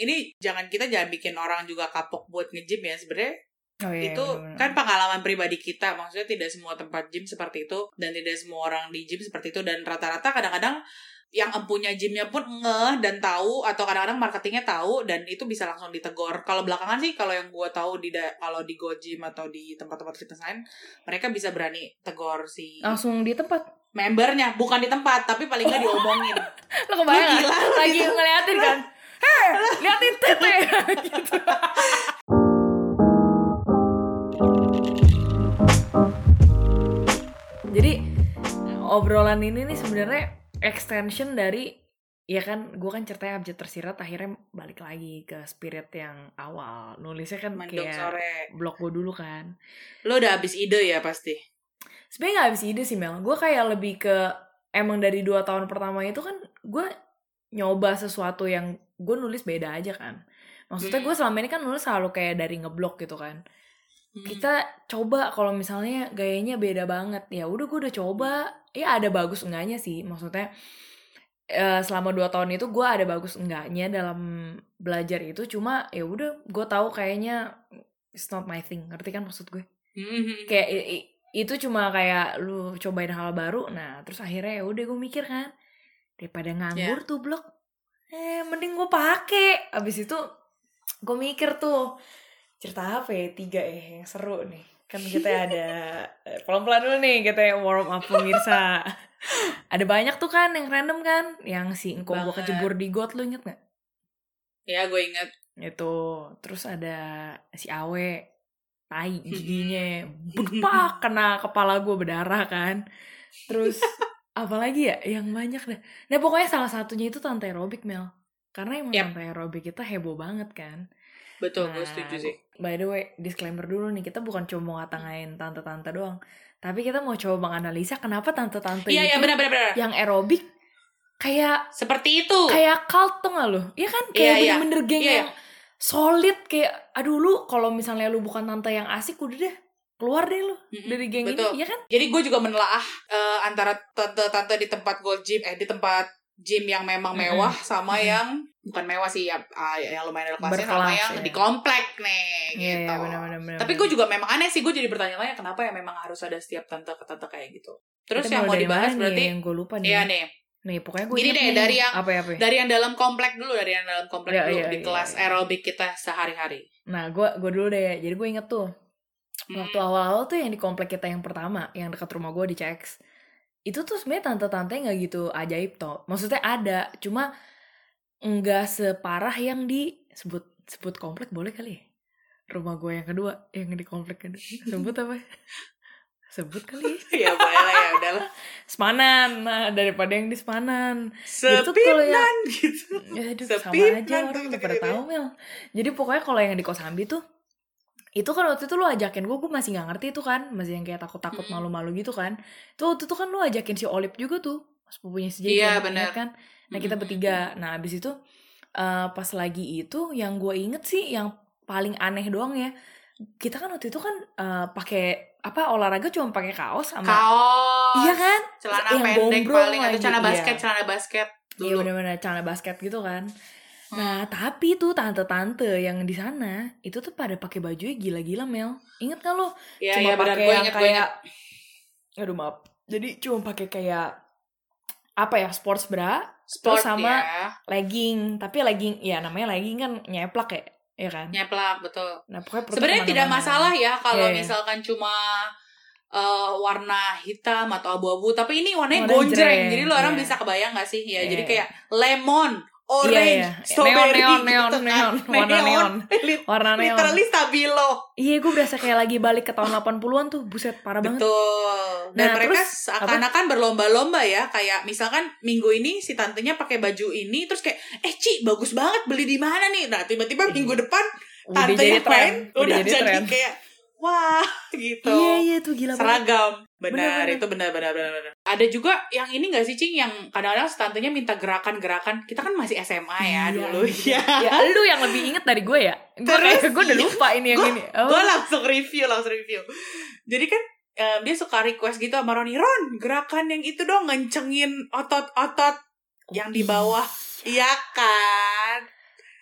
ini jangan kita jangan bikin orang juga kapok buat nge-gym ya sebenarnya Oh, iya, itu bener-bener. kan pengalaman pribadi kita maksudnya tidak semua tempat gym seperti itu dan tidak semua orang di gym seperti itu dan rata-rata kadang-kadang yang empunya gymnya pun ngeh dan tahu atau kadang-kadang marketingnya tahu dan itu bisa langsung ditegur. Kalau belakangan sih kalau yang gue tahu di kalau di Go Gym atau di tempat-tempat fitness lain mereka bisa berani tegur si langsung di tempat? membernya bukan di tempat tapi paling nggak diomongin. Lo kebayang gila, lagi gitu. ngeliatin kan heh liatin tete. Gitu. jadi obrolan ini nih sebenarnya extension dari ya kan gue kan ceritanya abjad tersirat akhirnya balik lagi ke spirit yang awal. Nulisnya kan mendung kayak sore. blog gue dulu kan. Lo udah habis ide ya pasti? Sebenarnya nggak habis ide sih Mel. Gue kayak lebih ke emang dari dua tahun pertama itu kan gue nyoba sesuatu yang gue nulis beda aja kan. Maksudnya Hmm. gue selama ini kan nulis selalu kayak dari ngeblok gitu kan. Hmm. kita coba kalau misalnya gayanya beda banget ya udah gue udah coba. Ya ada bagus enggaknya sih maksudnya eh, selama dua tahun itu gue ada bagus enggaknya dalam belajar itu. Cuma ya udah gue tahu kayaknya it's not my thing. Ngerti kan maksud gue? Hmm. kayak itu cuma kayak lu cobain hal baru nah terus akhirnya ya udah gue mikir kan daripada nganggur tuh blog eh mending gue pake. Abis itu gue mikir tuh cerita apa ya tiga eh yang seru nih. Kan kita ada eh, pelan-pelan dulu nih kita yang warm up pemirsa. Ada banyak tuh kan yang random kan? Yang si engkau gue kejebur di got lu inget gak ya gue inget. Itu terus ada si Awe tai giginya. Bepak kena kepala gue berdarah kan. Terus apalagi ya yang banyak deh nah pokoknya salah satunya itu tante aerobik Mel karena emang Yap. tante aerobik kita heboh banget kan betul gue Nah, setuju sih by the way disclaimer dulu nih kita bukan cuma mau ngatain tante-tante doang tapi kita mau coba menganalisa kenapa tante-tante iya itu iya benar benar benar yang aerobik kayak seperti itu kayak cult tuh gak lu? Iya kan? Iya, Kayak iya. bener-bener geng Iya. yang solid kayak aduh lu kalau misalnya lu bukan tante yang asik udah deh keluar deh lu Mm-mm, dari geng betul. ini, iya kan? Jadi gue juga menelaah eh, antara tante-tante di tempat gold gym, eh di tempat gym yang memang mewah sama Mm-mm. yang bukan mewah sih ya, ah, yang lumayan ada kelasnya sama yang ya. di komplek nih Iya, gitu. iya benar-benar. Tapi gue juga memang aneh sih, gue jadi bertanya-tanya kenapa ya memang harus ada setiap tante ke tante kayak gitu. Terus yang mau dibahas berarti, yang gue lupa nih. iya nih, Nih pokoknya gue Gini deh, dari yang- apa ya, apa ya? dari yang dalam komplek dulu, dari yang dalam komplek Iya, dulu iya, di iya, kelas iya. aerobik kita sehari-hari. Nah, gue gue dulu deh. Jadi gue inget tuh waktu Hmm. awal-awal tuh yang di komplek kita yang pertama, yang dekat rumah gue di CX. Itu tuh sebenarnya tante-tante nggak gitu ajaib toh. Maksudnya ada, cuma nggak separah yang di sebut sebut komplek boleh kali ya? Rumah gue yang kedua, yang di komplek kedua. Sebut apa? Sebut kali ya. ya boleh lah ya udahlah. Semanan. Nah, daripada yang di Semanan. Ya- Sepinan gitu. Ya aduh, Sepip sama aja orang udah pada ya. tahu Mel. Jadi pokoknya kalau yang di Kosambi tuh itu kan waktu itu lu ajakin gue, gue masih nggak ngerti itu kan, masih yang kayak takut-takut Mm-mm. malu-malu gitu kan. Itu waktu itu kan lu ajakin si Olip juga tuh, sepupunya si Jason, Iya, ingat benar. kan. Nah kita bertiga. Nah abis itu eh, pas lagi itu yang gue inget sih yang paling aneh doang ya. Kita kan waktu itu kan eh, pakai apa olahraga cuma pakai kaos sama Kaos. iya kan? celana Yang pendek paling atau celana iya. basket celana basket Iya bener-bener celana basket gitu kan. Nah, tapi tuh tante-tante yang di sana itu tuh pada pakai bajunya gila-gila Mel. Ingat kan lo? Iya cuma iya benar pakai yang inget kayak aduh maaf. Jadi cuma pakai kayak apa ya sports bra, sport sama- ya legging. Tapi legging ya namanya legging kan nyeplak ya, ya kan? nyeplak betul Nah, pokoknya sebenarnya tidak masalah ya kalau Iya. misalkan cuma eh, warna hitam atau abu-abu tapi ini warnanya Warna gonjreng jreng, jadi lo orang iya. bisa kebayang gak sih ya Iya. jadi kayak lemon Iya, orange iya. strawberry Neon, neon, gitu neon, kan. neon. Warna neon. Lit- Warna neon. literally stabilo Iya, gue berasa kayak lagi balik ke tahun 80-an tuh. Buset, parah banget. Betul. Dan Nah, mereka seakan-akan berlomba-lomba ya, kayak misalkan minggu ini si tantenya pakai baju ini, terus kayak, eh Ci, bagus banget beli di mana nih? Nah tiba-tiba minggu depan Udah tante jadi tren. Udah, udah, jadi jadi, kayak, wah gitu. Iya, iya tuh gila banget. Seragam. Benar, itu benar-benar benar. Ada juga yang ini gak sih Cing yang kadang-kadang si tantenya minta gerakan-gerakan. Kita kan masih SMA ya Iya, dulu iya. ya. ya lu yang lebih inget dari gue ya gue Terus, kayak gue udah lupa ini yang Gua- ini oh. gue langsung review langsung review jadi kan eh, dia suka request gitu sama Roni Ron gerakan yang itu dong ngencengin otot-otot yang di bawah iya kan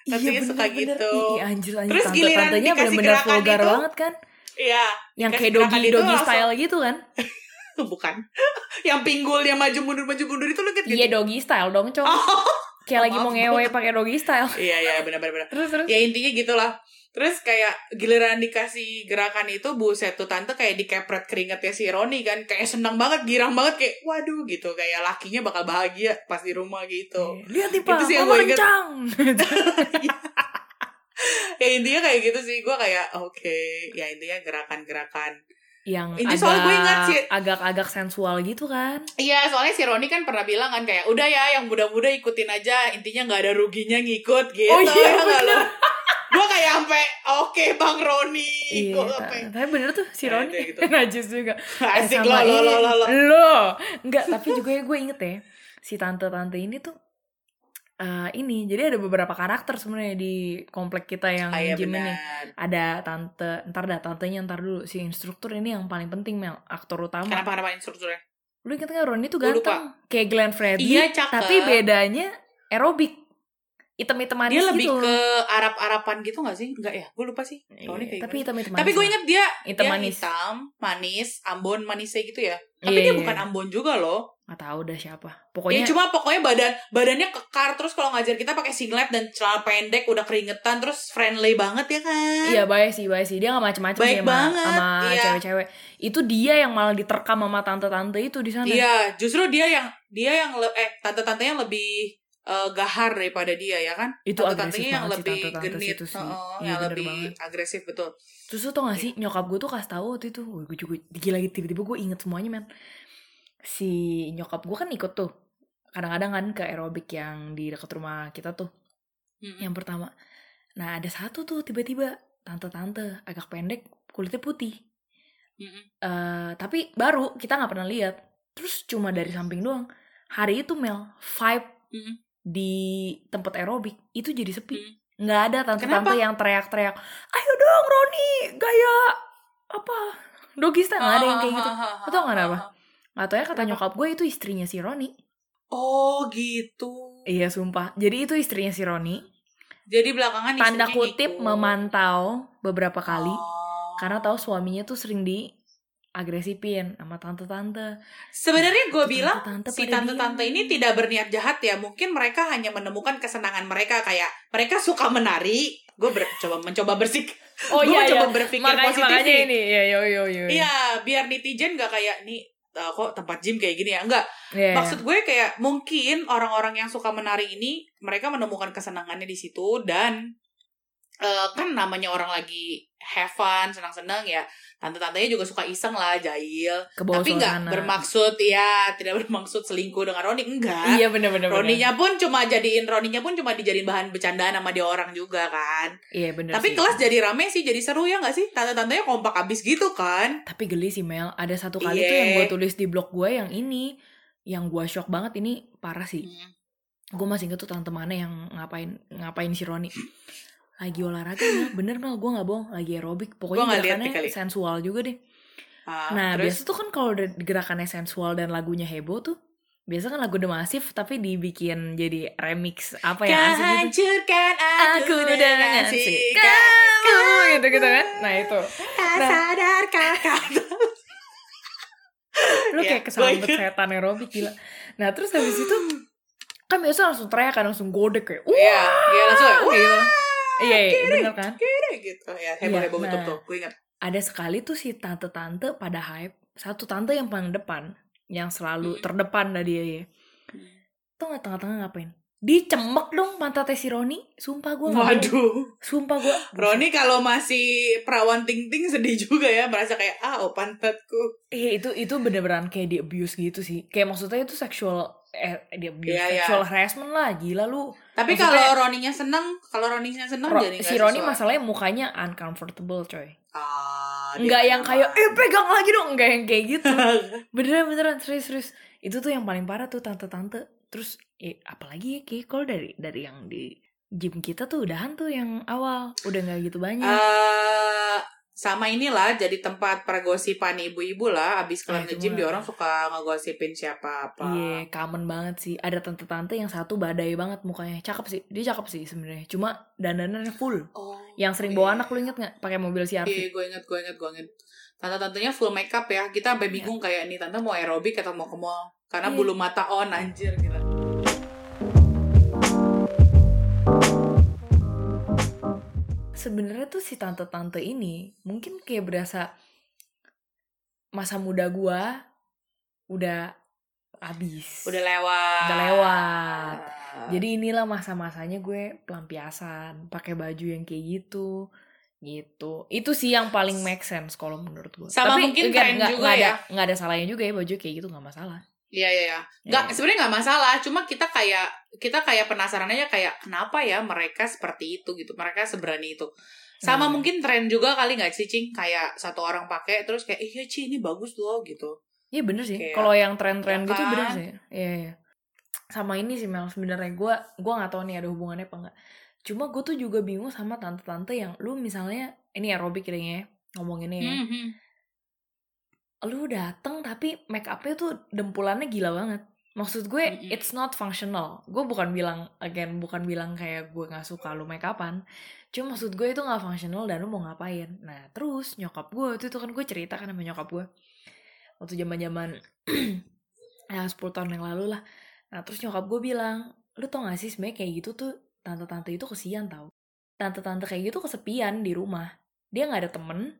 Nantinya suka bener-bener. gitu. Ih, anjir anjir Terus giliran dikasih bener-bener gerakan vulgar itu, banget kan Iya, yang kayak doggy doggy langsung- style gitu kan bukan. yang pinggulnya maju mundur maju mundur itu lu gitu. iya doggy style dong cowok Oh, kayak lagi maaf, mau ngewe pakai doggy style iya iya benar benar benar. terus terus Ya intinya gitulah. Terus kayak giliran dikasih gerakan itu buset tuh tante kayak dikepret keringetnya si Roni kan kayak senang banget girang banget kayak waduh gitu kayak lakinya bakal bahagia pas di rumah gitu. lihat nih pak Itu sih yang mama gue inget. ya intinya kayak gitu sih gue kayak oke ya intinya gerakan-gerakan yang Ini soalnya gue ingat sih. agak-agak sensual gitu kan Iya, soalnya si Roni kan pernah bilang kan kayak udah ya yang muda-muda ikutin aja, intinya nggak ada ruginya ngikut gitu. Oh, iya, ya nggak bener. gue kayak sampai oke bang Roni, iya gue ta- sampai tapi bener tuh si Ya, Roni kayak gitu. najis juga asik Eh, lo lo lo lo lo. enggak tapi juga ya gue inget ya si tante-tante ini tuh eh, ini jadi ada beberapa karakter sebenarnya di komplek kita yang Ah, iya gym ini benar. ada tante ntar dah tantenya ntar dulu si instruktur ini yang paling penting Mel aktor utama Kenapa kenapa instrukturnya? lu inget gak Roni tuh ganteng kayak Glenn Fredly Iya, cakep. tapi bedanya aerobik item-item manis Dia lebih gitu ke Arab-Arapan gitu gak sih? Enggak ya, gue lupa sih. Iya, Roni kayak tapi manis Tapi gue inget dia hitam dia manis hitam, manis, Ambon manisnya gitu ya. Tapi Iya, dia bukan Ambon juga loh. Nggak tahu dah siapa Ya pokoknya cuma pokoknya badan badannya kekar terus kalau ngajar kita pakai singlet dan celana pendek udah keringetan terus friendly banget ya kan? Iya baik sih, baik sih. Dia gak macem-macem Baik sih sama, banget, sama iya. cewek-cewek. Itu dia yang malah diterkam sama tante-tante itu di sana. Iya, justru dia yang dia yang eh tante-tantenya lebih eh, gahar daripada dia ya kan? Itu Tante-tantenya agresif yang sih lebih tante-tante genit, situ sih. heeh, Iya, yang lebih banget. agresif betul. Terus lu tau gak sih nyokap gue tuh kasih tahu waktu itu. Gue juga gila lagi tiba-tiba gue inget semuanya men. Si nyokap gue kan ikut tuh. Kadang-kadang kan ke aerobik yang di dekat rumah kita tuh. Mm-mm. Yang pertama. Nah ada satu tuh tiba-tiba tante-tante agak pendek kulitnya putih. Mm-mm. eh tapi baru kita nggak pernah lihat. Terus cuma dari samping doang. Hari itu Mel vibe Mm-mm. di tempat aerobik itu jadi sepi. Mm. Nggak ada tante-tante yang teriak-teriak, ayo dong Roni, gaya apa? Doggy style nggak ada yang kayak gitu. Lu tau nggak Atau ya kata Kenapa? nyokap gue itu istrinya si Roni. Oh gitu. Iya sumpah. Jadi itu istrinya si Roni. Jadi belakangan Tanda kutip ngikut. memantau beberapa kali Oh. karena tahu suaminya tuh sering di agresifin sama tante-tante. Sebenarnya gue bilang tante-tante si pada tante-tante ini tidak berniat jahat ya. Mungkin mereka hanya menemukan kesenangan mereka kayak mereka suka menari. Gue ber- coba mencoba bersik. Oh Gua iya mencoba iya. berpikir Makanya, positif makanya nih. ini. Iya yo yo yo. Iya, biar netizen gak kayak nih uh, kok tempat gym kayak gini ya. Enggak. Iya, iya. Maksud gue kayak mungkin orang-orang yang suka menari ini mereka menemukan kesenangannya di situ dan eh, kan namanya orang lagi have fun, senang-senang ya. Tante-tantenya juga suka iseng lah, jahil. Tapi nggak bermaksud ya, tidak bermaksud selingkuh dengan Roni, enggak. Iya bener. Roninya pun cuma jadiin Roninya pun cuma dijadiin bahan bercandaan sama dia orang juga kan. Iya bener Tapi sih. kelas jadi rame sih, jadi seru ya nggak sih? Tante-tantenya kompak abis gitu kan. Tapi geli sih Mel, ada satu kali Iya. tuh yang gue tulis di blog gue yang ini, yang gue shock banget ini parah sih. Gue masih inget tuh tante mana yang ngapain ngapain si Roni. Lagi olahraga Mel, bener Mel, gue gak bohong, lagi aerobik. Gua Pokoknya nggak lihat gerakannya sensual juga deh. Ah, Nah terus biasa tuh kan kalau udah gerakannya sensual dan lagunya heboh tuh, biasa kan lagu The Massive tapi dibikin jadi remix apa ya asik gitu. Kehancurkan aku, Aku dengan sikapmu sikapmu gitu gitu kan. Nah itu, Tak Nah. sadarkah kata lu Ya, kayak kesambet gua inget. setan aerobik gila. Nah terus habis itu kan biasa langsung teriak kan langsung godek kayak wah Iya, iya langsung ya, gitu. Iya, iya bener kan. Kira gitu ya, heboh-heboh Iya, betul nah. tuh, gue ingat. Ada sekali tuh si tante-tante pada hype, satu tante yang paling depan, yang selalu Hmm. terdepan dah dia ya. Tuh nggak tengah-tengah ngapain? Dicemek dong pantatnya si Roni. Sumpah gue Waduh, Sumpah gue. Roni kalau masih perawan ting ting sedih juga ya, merasa kayak ah oh pantatku. Iya itu itu bener-beneran kayak di abuse gitu sih. Kayak maksudnya itu sexual eh di abuse, Iya, iya. sexual harassment lah gila lu. Tapi Maksudnya- kalau Roninya seneng, kalau Roninya seneng Ro- jadi nggak si Roni sesuai. masalahnya mukanya uncomfortable coy. Ah, dia Enggak yang kayak eh pegang lagi dong, enggak yang kayak gitu. beneran beneran serius serius. Itu tuh yang paling parah tuh tante-tante. Terus eh, apalagi ya kayak kalau dari dari yang di gym kita tuh udahan tuh yang awal udah nggak gitu banyak. Eh, sama inilah jadi tempat pergosipan ibu-ibu lah abis kelar Ah, itu nge-gym dia orang suka ngegosipin siapa apa Iya, common banget sih. Ada tante-tante yang satu badai banget mukanya. Cakep sih. Dia cakep sih sebenarnya. Cuma dandanannya full. oh Yang sering bawa anak lu inget nggak? Pakai mobil CRV. Iya, gue inget, gue inget, gue inget. Tante-tantenya full makeup ya. Kita sampai bingung kayak nih tante mau aerobik atau mau ke mall. Karena Iya. bulu mata on anjir gila. Sebenarnya tuh si tante-tante ini mungkin kayak berasa masa muda gua udah habis. Udah lewat. Udah lewat. Ah. Jadi inilah masa-masanya gue pelampiasan, pakai baju yang kayak gitu. Gitu. Itu sih yang paling make sense kalau menurut gue. Sama mungkin tren juga ada, ya. Nggak ada salahnya juga ya baju kayak gitu nggak masalah. Iya iya iya. Nggak, Iya. sebenarnya nggak masalah. Cuma kita kayak kita kayak penasaran aja kayak kenapa ya mereka seperti itu gitu. Mereka seberani itu. Sama Hmm. mungkin tren juga kali nggak sih cing kayak satu orang pakai terus kayak iya Ci ini bagus loh gitu. Iya bener sih. Kalau yang tren-tren Ya gitu kan? bener sih. Iya iya. Sama ini sih Mel sebenarnya gue gue nggak tahu nih ada hubungannya apa enggak. Cuma gue tuh juga bingung sama tante-tante yang lu misalnya ini aerobik kayaknya ya ngomonginnya ya. Mhm. Lu dateng tapi make upnya tuh dempulannya gila banget. Maksud gue it's not functional. Gue bukan bilang again bukan bilang kayak gue nggak suka lu make upan. Cuma maksud gue itu nggak functional dan lu mau ngapain. Nah terus nyokap gue itu kan gue cerita kan sama nyokap gue waktu zaman zaman ya 10 tahun yang lalu lah. Nah terus nyokap gue bilang, lu tau gak sih sebenarnya kayak gitu tuh tante-tante itu kesian tau. Tante-tante kayak gitu kesepian di rumah. Dia nggak ada temen.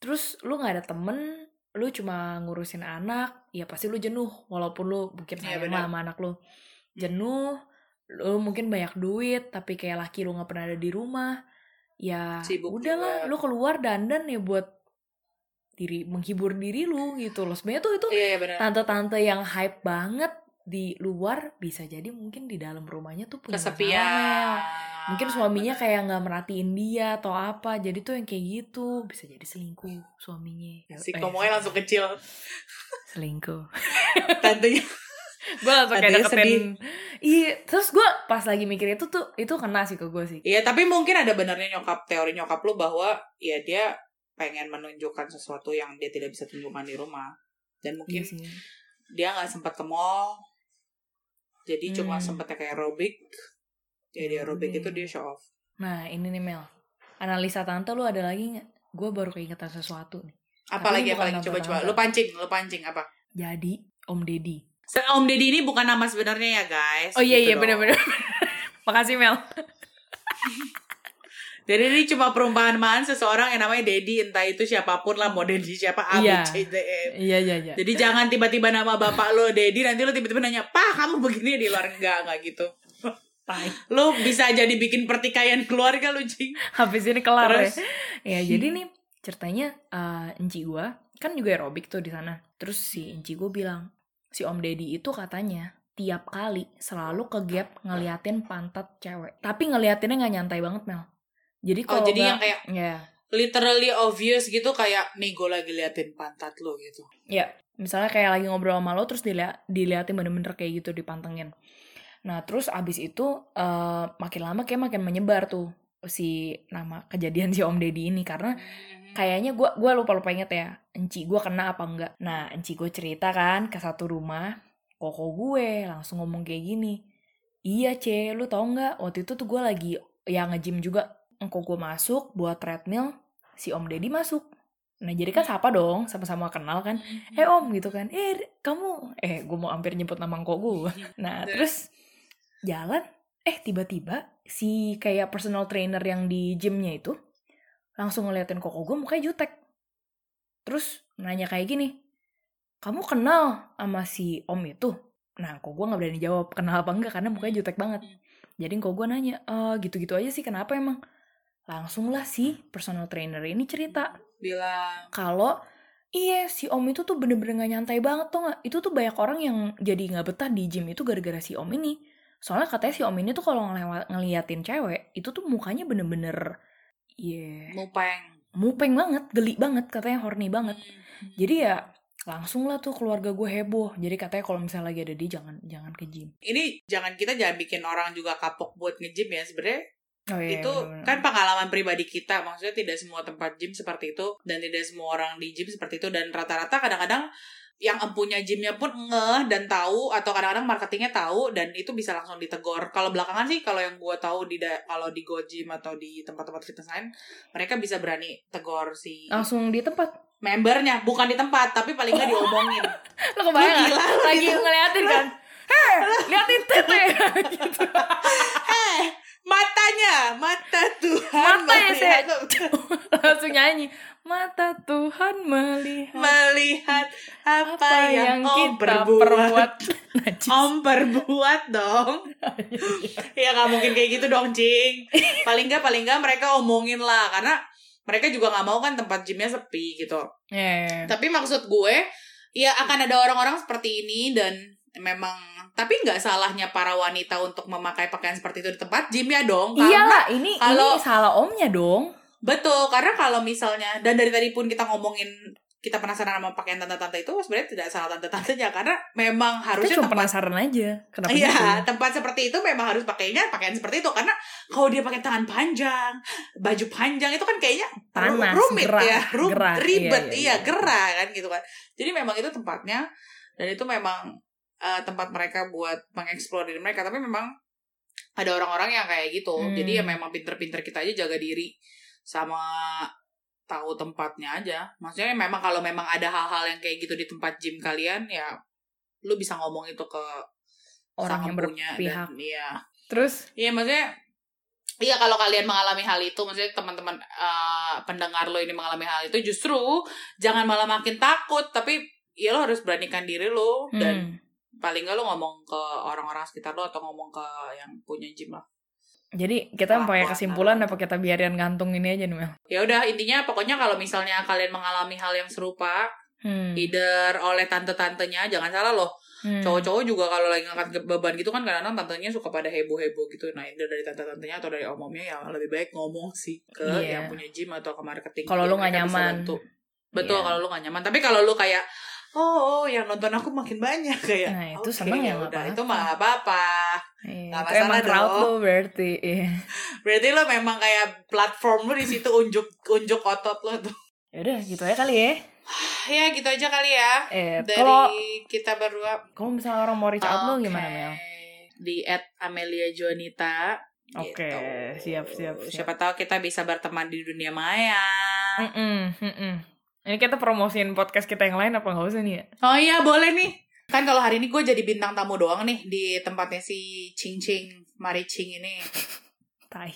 Terus lu nggak ada temen, lu cuma ngurusin anak, ya pasti lu jenuh. Walaupun lu mungkin Iya, sayang lah sama anak lu. Jenuh, lu mungkin banyak duit, tapi kayak laki lu nggak pernah ada di rumah. Ya Sibuk udahlah, juga. lu keluar dandan ya buat diri menghibur diri lu gitu loh. Sebenarnya tuh itu Iya iya benar. tante-tante yang hype banget di luar bisa jadi mungkin di dalam rumahnya tuh punya. Kesepian. Mungkin suaminya kayak nggak merhatiin dia atau apa jadi tuh yang kayak gitu bisa jadi selingkuh suaminya si Eh, komoy langsung kecil. selingkuh Tantenya gue langsung kayak deketin iya terus gue pas lagi mikir itu tuh itu kena sih ke gue sih Iya, tapi mungkin ada benarnya nyokap teori nyokap lu bahwa ya dia pengen menunjukkan sesuatu yang dia tidak bisa tunjukkan di rumah. Dan mungkin iya dia nggak sempat ke mall. Jadi cuma Hmm. sempatnya kayak aerobik. Ya di aerobik udah. itu dia show off. nah ini nih Mel analisa tante lu ada lagi nggak gue baru keingetan sesuatu nih Apalagi apalagi tante coba coba tante. lu pancing, lu pancing apa? jadi Om Deddy Se- Om Deddy ini bukan nama sebenarnya ya, guys. oh iya Gitu iya dong. bener-bener makasih Mel Jadi ini cuma perumpamaan seseorang yang namanya Dedi, entah itu siapa pun lah, mau Dedi siapa, A, B, Iya. C, D, E. iya iya iya Jadi jangan tiba-tiba nama bapak lo Dedi, nanti lo tiba-tiba nanya, Pak, kamu begini di luar enggak, enggak gitu. Tai. Lo bisa jadi bikin pertikaian keluarga lo, Cing. habis ini kelar Terus? ya. Ya jadi nih ceritanya eh enci gua kan juga aerobik tuh di sana. Terus si enci gua bilang si Om Deddy itu katanya tiap kali selalu ke gap ngeliatin pantat cewek. Tapi ngeliatinnya nggak nyantai banget Mel. Jadi Oh, kalau jadi nggak- yang kayak ya literally obvious gitu, kayak, nih gue lagi liatin pantat lo gitu. ya misalnya kayak lagi ngobrol sama lo terus dilihat diliatin bener-bener kayak gitu dipantengin. Nah terus abis itu eh, makin lama kayak makin menyebar tuh si nama kejadian si Om Deddy ini. Karena kayaknya gua gua lupa lupa inget ya enci gua kena apa enggak. Nah enci gue cerita kan ke satu rumah koko gue langsung ngomong kayak gini iya ce lu tau nggak? Waktu itu tuh gue lagi ya nge-gym juga. Engkau gue masuk buat treadmill si om deddy masuk. Nah jadi kan sapa dong sama-sama kenal kan. Eh om gitu kan. Eh kamu eh gue mau hampir nyebut nama engkau gue nah terus jalan eh tiba-tiba si kayak personal trainer yang di gymnya itu langsung ngeliatin koko gue mukanya jutek. Terus nanya kayak gini kamu kenal sama si om itu? Nah kok gue nggak berani jawab kenal apa enggak? Karena mukanya jutek banget. Jadi kok gue nanya eh gitu-gitu aja sih kenapa emang? Langsung lah si personal trainer ini cerita. Bilang, kalau iya si om itu tuh bener-bener gak nyantai banget tuh nggak? Itu tuh banyak orang yang jadi nggak betah di gym itu gara-gara si om ini soalnya katanya si om ini tuh kalau ngelewat ngeliatin cewek itu tuh mukanya bener-bener iya mupeng. mupeng banget geli banget katanya horny banget jadi ya langsung lah tuh keluarga gue heboh jadi katanya kalau misalnya lagi ada di jangan jangan ke gym Ini jangan kita jangan bikin orang juga kapok buat nge-gym ya. Sebenarnya Oh, iya, itu bener-bener. kan pengalaman pribadi kita maksudnya tidak semua tempat gym seperti itu dan tidak semua orang di gym seperti itu dan rata-rata kadang-kadang yang empunya gymnya pun ngeh dan tahu atau kadang-kadang marketingnya tahu dan itu bisa langsung ditegur kalau belakangan sih kalau yang gue tahu di kalau di Go Gym atau di tempat-tempat fitness lain mereka bisa berani tegur si langsung di tempat? Membernya bukan di tempat tapi paling nggak diomongin. Lo kebayang gila, lagi gitu. ngeliatin kan? Heh liatin tete. Gitu. Eh matanya mata Tuhan Mata ya, melihat- langsung nyanyi mata Tuhan melihat melihat apa, apa yang, yang, om kita perbuat. perbuat. Om perbuat dong. Ya nggak mungkin kayak gitu dong cing paling nggak paling nggak mereka omongin lah karena mereka juga nggak mau kan tempat gymnya sepi gitu. Eh, tapi maksud gue ya akan ada orang-orang seperti ini dan memang tapi nggak salahnya para wanita untuk memakai pakaian seperti itu di tempat gym ya dong karena iyalah ini kalau- ini salah omnya dong Betul, karena kalau misalnya dan dari tadi pun kita ngomongin kita penasaran sama pakaian tante-tante itu sebenarnya tidak salah tante-tantenya karena memang kita harusnya cuma tempat penasaran aja kenapa Iya, gitu tempat seperti itu memang harus pakainya pakaian seperti itu karena kalau dia pakai tangan panjang, baju panjang itu kan kayaknya Panas, rumit gerah, ya, ru- gerah, ribet, iya, iya, iya, iya. gerah kan gitu kan. Jadi memang itu tempatnya dan itu memang eh, tempat mereka buat mengeksplor diri mereka, tapi memang ada orang-orang yang kayak gitu. Hmm. Jadi ya memang pinter-pinter kita aja jaga diri sama tahu tempatnya aja. Maksudnya memang kalau memang ada hal-hal yang kayak gitu di tempat gym kalian ya lu bisa ngomong itu ke orang yang berpihak dan iya terus iya maksudnya iya kalau kalian mengalami hal itu maksudnya teman-teman eh, pendengar lo ini mengalami hal itu justru jangan malah makin takut tapi ya lo harus beranikan diri lo dan hmm. paling nggak lo ngomong ke orang-orang sekitar lo atau ngomong ke yang punya gym lah jadi kita Kelakuan pakai kesimpulan apa kita biarin gantung ini aja nih Mel ya udah intinya pokoknya kalau misalnya kalian mengalami hal yang serupa hmm. either oleh tante-tantenya jangan salah loh Hmm. cowok-cowok juga kalau lagi ngangkat beban gitu kan kadang-kadang tantenya suka pada heboh-heboh gitu nah itu dari tante-tantenya atau dari om-omnya ya lebih baik ngomong sih ke Iya. yang punya gym atau ke marketing Kalau lu nggak nyaman. betul Iya. kalau lu nggak nyaman tapi kalau lu kayak oh, oh yang nonton aku makin banyak kayak Nah, itu oke, seneng ya, udah apa-apa. itu mah nggak apa-apa Iya, itu emang crowd lu berarti iya. berarti lo memang kayak platform lu di situ unjuk unjuk otot lo tuh Yaudah gitu aja kali ya ya gitu aja kali ya eh dari kalau kita berdua kalau misalnya orang mau reach out lu Oke. gimana Mel di at Amelia Juanita Oke, gitu. siap, siap, siap. siapa tahu kita bisa berteman di dunia maya Mm-mm, mm-mm. Ini kita promosiin podcast kita yang lain apa nggak usah nih ya? oh iya boleh nih kan kalau hari ini gue jadi bintang tamu doang nih di tempatnya si Cing Cing Mari Cing ini. Tai.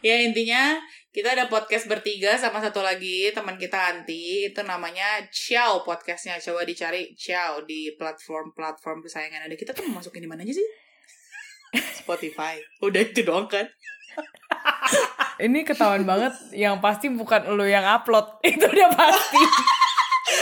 ya intinya kita ada podcast bertiga sama satu lagi teman kita Anti. Itu namanya Ciao podcastnya. Coba dicari Ciao di platform-platform kesayangan ada kita tuh mau masukin di mana aja sih? Spotify. Udah itu doang kan? Ini ketahuan banget. Yang pasti bukan lu yang upload. Itu udah pasti.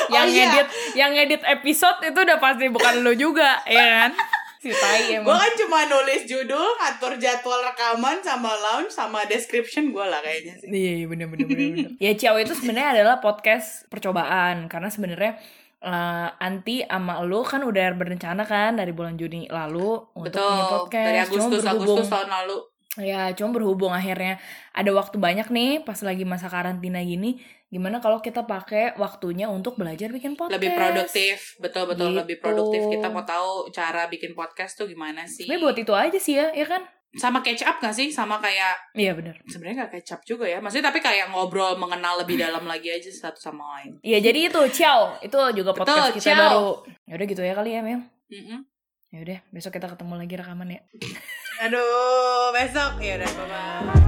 yang Oh, iya. ngedit yang ngedit episode itu udah pasti bukan lu juga, ya kan? Si tai gue emang. kan cuma nulis judul ngatur jadwal rekaman sama launch sama description gue lah kayaknya sih Iya, iya bener bener bener. bener. ya Ciao itu sebenarnya adalah podcast percobaan karena sebenarnya eh, Anti sama lu kan udah berencana kan dari bulan Juni lalu untuk punya betul podcast. dari Cuma Agustus berhubung- Agustus tahun lalu Ya, cuma berhubung akhirnya ada waktu banyak nih pas lagi masa karantina gini, gimana kalau kita pakai waktunya untuk belajar bikin podcast? lebih produktif betul betul Gitu. lebih produktif kita mau tahu cara bikin podcast tuh gimana sih Sebenarnya buat itu aja sih ya, ya kan? sama catch up gak sih sama kayak Iya benar. sebenarnya gak catch up juga ya maksudnya tapi kayak ngobrol mengenal lebih dalam lagi aja satu sama lain Iya, jadi itu ciao. Itu juga podcast Betul, kita ciao. baru. Ya udah gitu ya kali ya, Mel. Mm-mm. Ya udah, besok kita ketemu lagi rekaman ya. aduh besok ya udah bye bye